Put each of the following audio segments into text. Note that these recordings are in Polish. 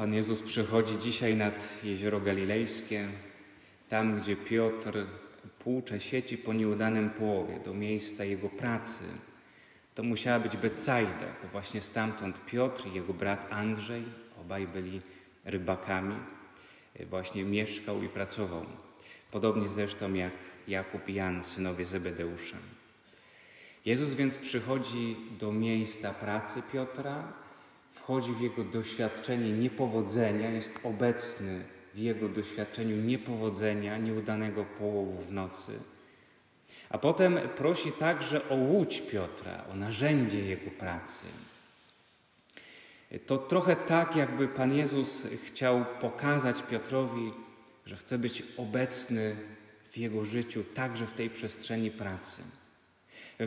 Pan Jezus przychodzi dzisiaj nad jezioro galilejskie, tam gdzie Piotr płucze sieci po nieudanym połowie, do miejsca jego pracy. To musiała być Becajda, bo właśnie stamtąd Piotr i jego brat Andrzej, obaj byli rybakami, właśnie mieszkał i pracował. Podobnie zresztą jak Jakub i Jan, synowie Zebedeusza. Jezus więc przychodzi do miejsca pracy Piotra, wchodzi w jego doświadczenie niepowodzenia, jest obecny w jego doświadczeniu niepowodzenia, nieudanego połowu w nocy. A potem prosi także o łódź Piotra, o narzędzie jego pracy. To trochę tak, jakby Pan Jezus chciał pokazać Piotrowi, że chce być obecny w jego życiu, także w tej przestrzeni pracy.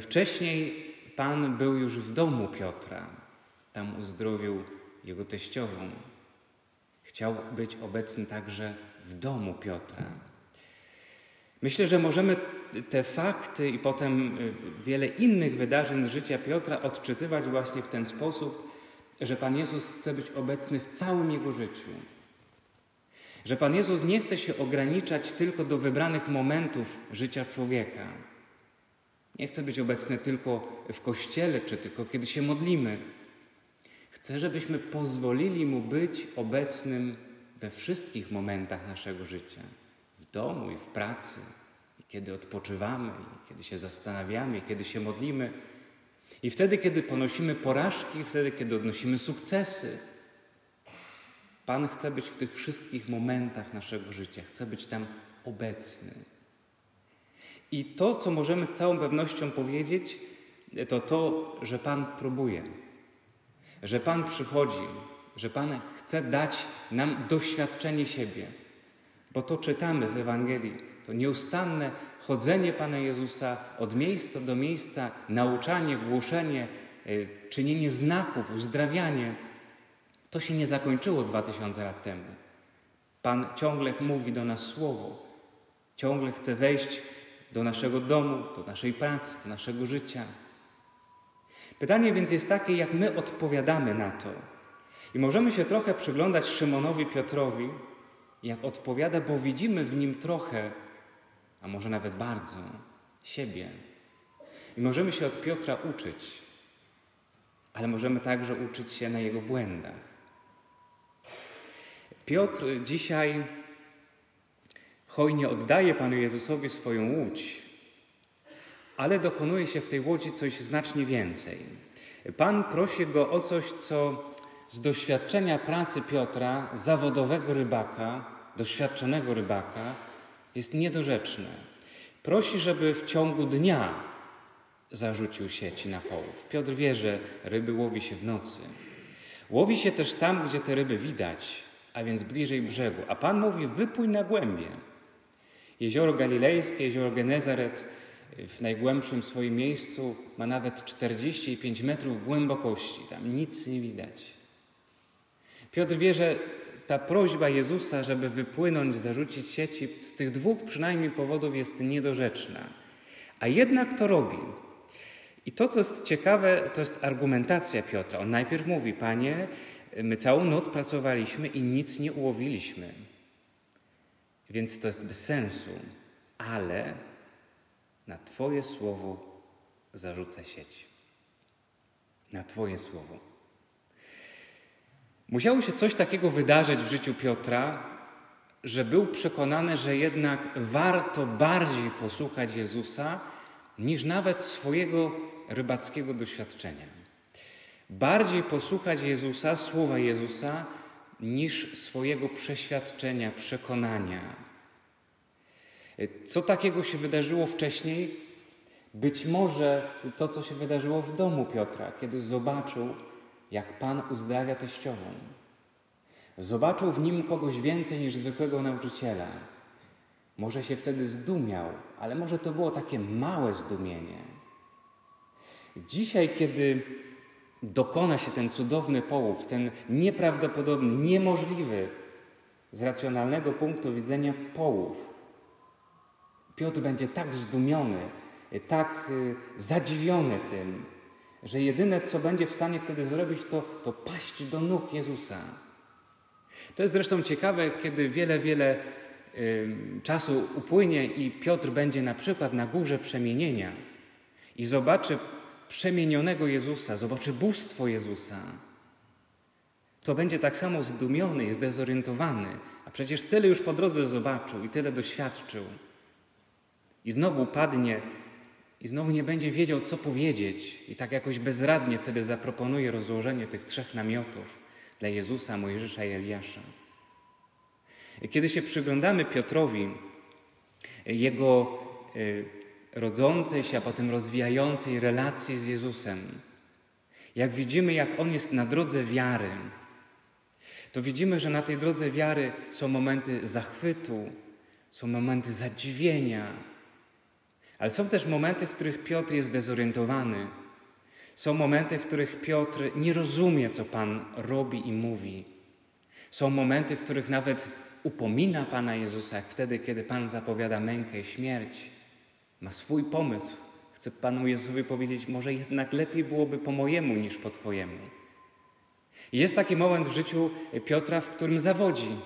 Wcześniej Pan był już w domu Piotra, tam uzdrowił jego teściową. Chciał być obecny także w domu Piotra. Myślę, że możemy te fakty i potem y, wiele innych wydarzeń z życia Piotra odczytywać właśnie w ten sposób, że Pan Jezus chce być obecny w całym jego życiu. Że Pan Jezus nie chce się ograniczać tylko do wybranych momentów życia człowieka. Nie chce być obecny tylko w kościele, czy tylko kiedy się modlimy. Chce, żebyśmy pozwolili Mu być obecnym we wszystkich momentach naszego życia w domu i w pracy, i kiedy odpoczywamy, i kiedy się zastanawiamy, i kiedy się modlimy. I wtedy, kiedy ponosimy porażki, i wtedy, kiedy odnosimy sukcesy. Pan chce być w tych wszystkich momentach naszego życia, chce być tam obecny. I to, co możemy z całą pewnością powiedzieć, to to, że Pan próbuje, że Pan przychodzi, że Pan chce dać nam doświadczenie siebie. Bo to czytamy w Ewangelii, to nieustanne chodzenie Pana Jezusa od miejsca do miejsca, nauczanie, głoszenie, y, czynienie znaków, uzdrawianie. To się nie zakończyło dwa tysiące lat temu. Pan ciągle mówi do nas słowo, ciągle chce wejść do naszego domu, do naszej pracy, do naszego życia. Pytanie więc jest takie, jak my odpowiadamy na to. I możemy się trochę przyglądać Szymonowi Piotrowi, jak odpowiada, bo widzimy w nim trochę, a może nawet bardzo, siebie. I możemy się od Piotra uczyć, ale możemy także uczyć się na jego błędach. Piotr dzisiaj hojnie oddaje Panu Jezusowi swoją łódź, ale dokonuje się w tej łodzi coś znacznie więcej. Pan prosi go o coś, co z doświadczenia pracy Piotra, zawodowego rybaka, doświadczonego rybaka, jest niedorzeczne. Prosi, żeby w ciągu dnia zarzucił sieci na połów. Piotr wie, że ryby łowi się w nocy. Łowi się też tam, gdzie te ryby widać, a więc bliżej brzegu. A Pan mówi: wypój na głębie. Jezioro Galilejskie, jezioro Genezaret w najgłębszym swoim miejscu ma nawet 45 metrów głębokości. Tam nic nie widać. Piotr wie, że ta prośba Jezusa, żeby wypłynąć, zarzucić sieci, z tych dwóch przynajmniej powodów jest niedorzeczna. A jednak to robi. I to, co jest ciekawe, to jest argumentacja Piotra. On najpierw mówi: Panie, my całą noc pracowaliśmy i nic nie ułowiliśmy. Więc to jest bez sensu. Ale na Twoje słowo zarzucę sieć. Na Twoje słowo. Musiało się coś takiego wydarzyć w życiu Piotra, że był przekonany, że jednak warto bardziej posłuchać Jezusa niż nawet swojego rybackiego doświadczenia. Bardziej posłuchać Jezusa, słowa Jezusa, niż swojego przeświadczenia, przekonania. Co takiego się wydarzyło wcześniej? Być może to, co się wydarzyło w domu Piotra, kiedy zobaczył, jak Pan uzdrawia teściową. Zobaczył w nim kogoś więcej niż zwykłego nauczyciela. Może się wtedy zdumiał, ale może to było takie małe zdumienie. Dzisiaj, kiedy dokona się ten cudowny połów, ten nieprawdopodobny, niemożliwy z racjonalnego punktu widzenia połów, Piotr będzie tak zdumiony, tak y, zadziwiony tym, że jedyne, co będzie w stanie wtedy zrobić, to, to paść do nóg Jezusa. To jest zresztą ciekawe, kiedy wiele, wiele czasu upłynie i Piotr będzie na przykład na górze przemienienia i zobaczy przemienionego Jezusa, zobaczy bóstwo Jezusa, to będzie tak samo zdumiony i zdezorientowany, a przecież tyle już po drodze zobaczył i tyle doświadczył. I znowu padnie i znowu nie będzie wiedział, co powiedzieć, i tak jakoś bezradnie wtedy zaproponuje rozłożenie tych trzech namiotów dla Jezusa, Mojżesza i Eliasza. Kiedy się przyglądamy Piotrowi, jego y, rodzącej się, a potem rozwijającej relacji z Jezusem, jak widzimy, jak on jest na drodze wiary, to widzimy, że na tej drodze wiary są momenty zachwytu, są momenty zadziwienia, ale są też momenty, w których Piotr jest dezorientowany. Są momenty, w których Piotr nie rozumie, co Pan robi i mówi. Są momenty, w których nawet upomina Pana Jezusa, jak wtedy, kiedy Pan zapowiada mękę i śmierć. Ma swój pomysł. Chce Panu Jezusowi powiedzieć, może jednak lepiej byłoby po mojemu niż po Twojemu. Jest taki moment w życiu Piotra, w którym zawodzi,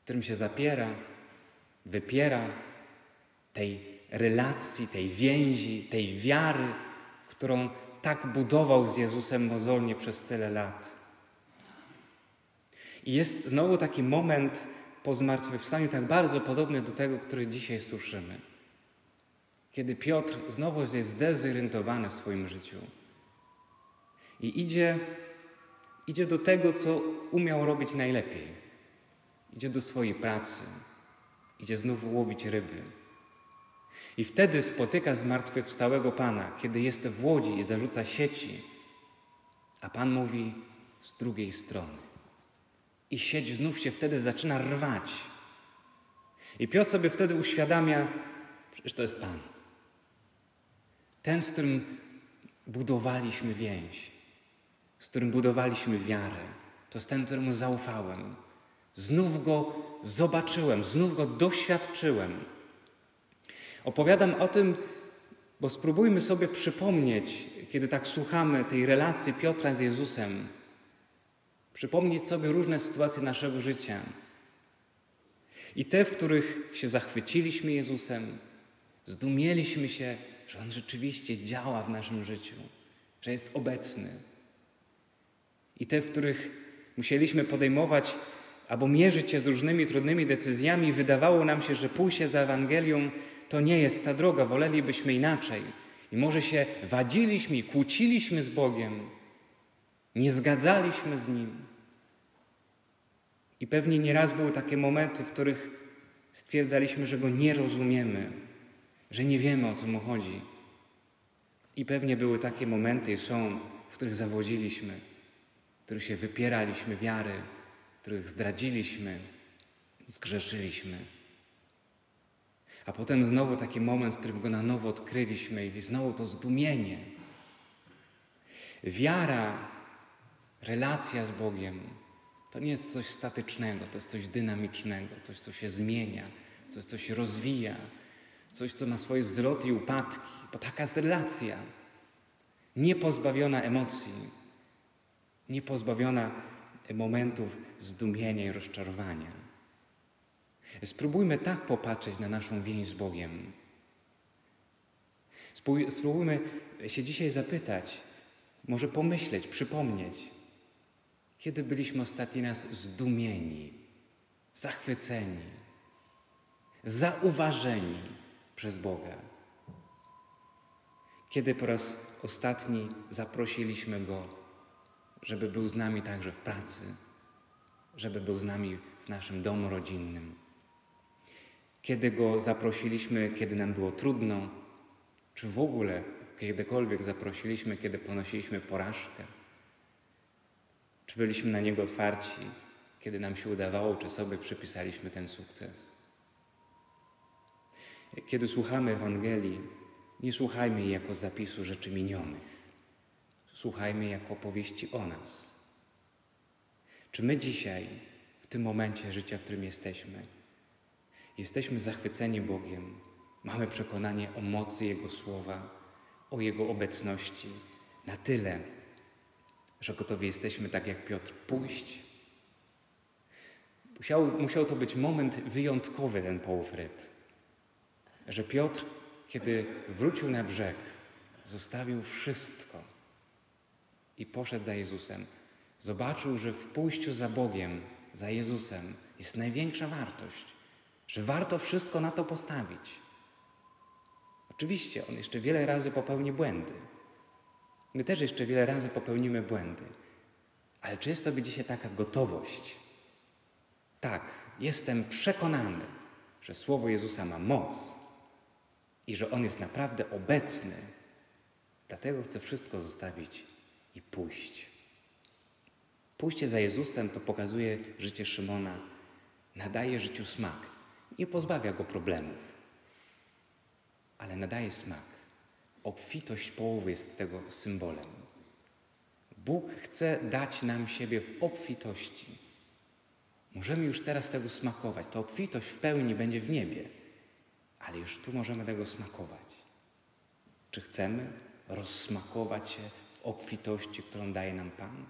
w którym się zapiera, wypiera tej relacji, tej więzi, tej wiary, którą tak budował z Jezusem mozolnie przez tyle lat. I jest znowu taki moment po zmartwychwstaniu, tak bardzo podobny do tego, który dzisiaj słyszymy. Kiedy Piotr znowu jest zdezorientowany w swoim życiu i idzie, idzie do tego, co umiał robić najlepiej. Idzie do swojej pracy, idzie znów łowić ryby. I wtedy spotyka zmartwychwstałego Pana, kiedy jest w łodzi i zarzuca sieci, a Pan mówi z drugiej strony. I sieć znów się wtedy zaczyna rwać. I Piotr sobie wtedy uświadamia, przecież to jest Pan. Ten, z którym budowaliśmy więź, z którym budowaliśmy wiarę, to jest ten, któremu zaufałem. Znów go zobaczyłem, znów go doświadczyłem. Opowiadam o tym, bo spróbujmy sobie przypomnieć, kiedy tak słuchamy tej relacji Piotra z Jezusem, przypomnieć sobie różne sytuacje naszego życia. I te, w których się zachwyciliśmy Jezusem, zdumieliśmy się, że On rzeczywiście działa w naszym życiu, że jest obecny. I te, w których musieliśmy podejmować albo mierzyć się z różnymi trudnymi decyzjami, wydawało nam się, że pójście za Ewangelią to nie jest ta droga, wolelibyśmy inaczej. I może się wadziliśmy kłóciliśmy z Bogiem, nie zgadzaliśmy z Nim. I pewnie nieraz były takie momenty, w których stwierdzaliśmy, że Go nie rozumiemy, że nie wiemy o co Mu chodzi. I pewnie były takie momenty i są, w których zawodziliśmy, w których się wypieraliśmy wiary, w których zdradziliśmy, zgrzeszyliśmy. A potem znowu taki moment, w którym go na nowo odkryliśmy i znowu to zdumienie. Wiara, relacja z Bogiem to nie jest coś statycznego, to jest coś dynamicznego, coś, co się zmienia, coś, co się rozwija, coś, co ma swoje wzloty i upadki, bo taka jest relacja. Niepozbawiona emocji, niepozbawiona momentów zdumienia i rozczarowania. Spróbujmy tak popatrzeć na naszą więź z Bogiem. Spróbujmy się dzisiaj zapytać, może pomyśleć, przypomnieć, kiedy byliśmy ostatni raz zdumieni, zachwyceni, zauważeni przez Boga. Kiedy po raz ostatni zaprosiliśmy Go, żeby był z nami także w pracy, żeby był z nami w naszym domu rodzinnym kiedy Go zaprosiliśmy, kiedy nam było trudno, czy w ogóle kiedykolwiek zaprosiliśmy, kiedy ponosiliśmy porażkę? Czy byliśmy na Niego otwarci, kiedy nam się udawało, czy sobie przypisaliśmy ten sukces? Kiedy słuchamy Ewangelii, nie słuchajmy jej jako zapisu rzeczy minionych. Słuchajmy jako opowieści o nas. Czy my dzisiaj, w tym momencie życia, w którym jesteśmy, Jesteśmy zachwyceni Bogiem. Mamy przekonanie o mocy Jego słowa, o Jego obecności na tyle, że gotowi jesteśmy, tak jak Piotr, pójść Musiał, musiał to być moment wyjątkowy, ten połów ryb. Że Piotr, kiedy wrócił na brzeg, zostawił wszystko i poszedł za Jezusem. Zobaczył, że w pójściu za Bogiem, za Jezusem jest największa wartość, że warto wszystko na to postawić. Oczywiście on jeszcze wiele razy popełni błędy. My też jeszcze wiele razy popełnimy błędy. Ale czy jest to dzisiaj taka gotowość? Tak, jestem przekonany, że Słowo Jezusa ma moc i że On jest naprawdę obecny. Dlatego chcę wszystko zostawić i pójść. Pójście za Jezusem to pokazuje życie Szymona, nadaje życiu smak. Nie pozbawia go problemów, ale nadaje smak. Obfitość połowy jest tego symbolem. Bóg chce dać nam siebie w obfitości. Możemy już teraz tego smakować. Ta obfitość w pełni będzie w niebie, ale już tu możemy tego smakować. Czy chcemy rozsmakować się w obfitości, którą daje nam Pan?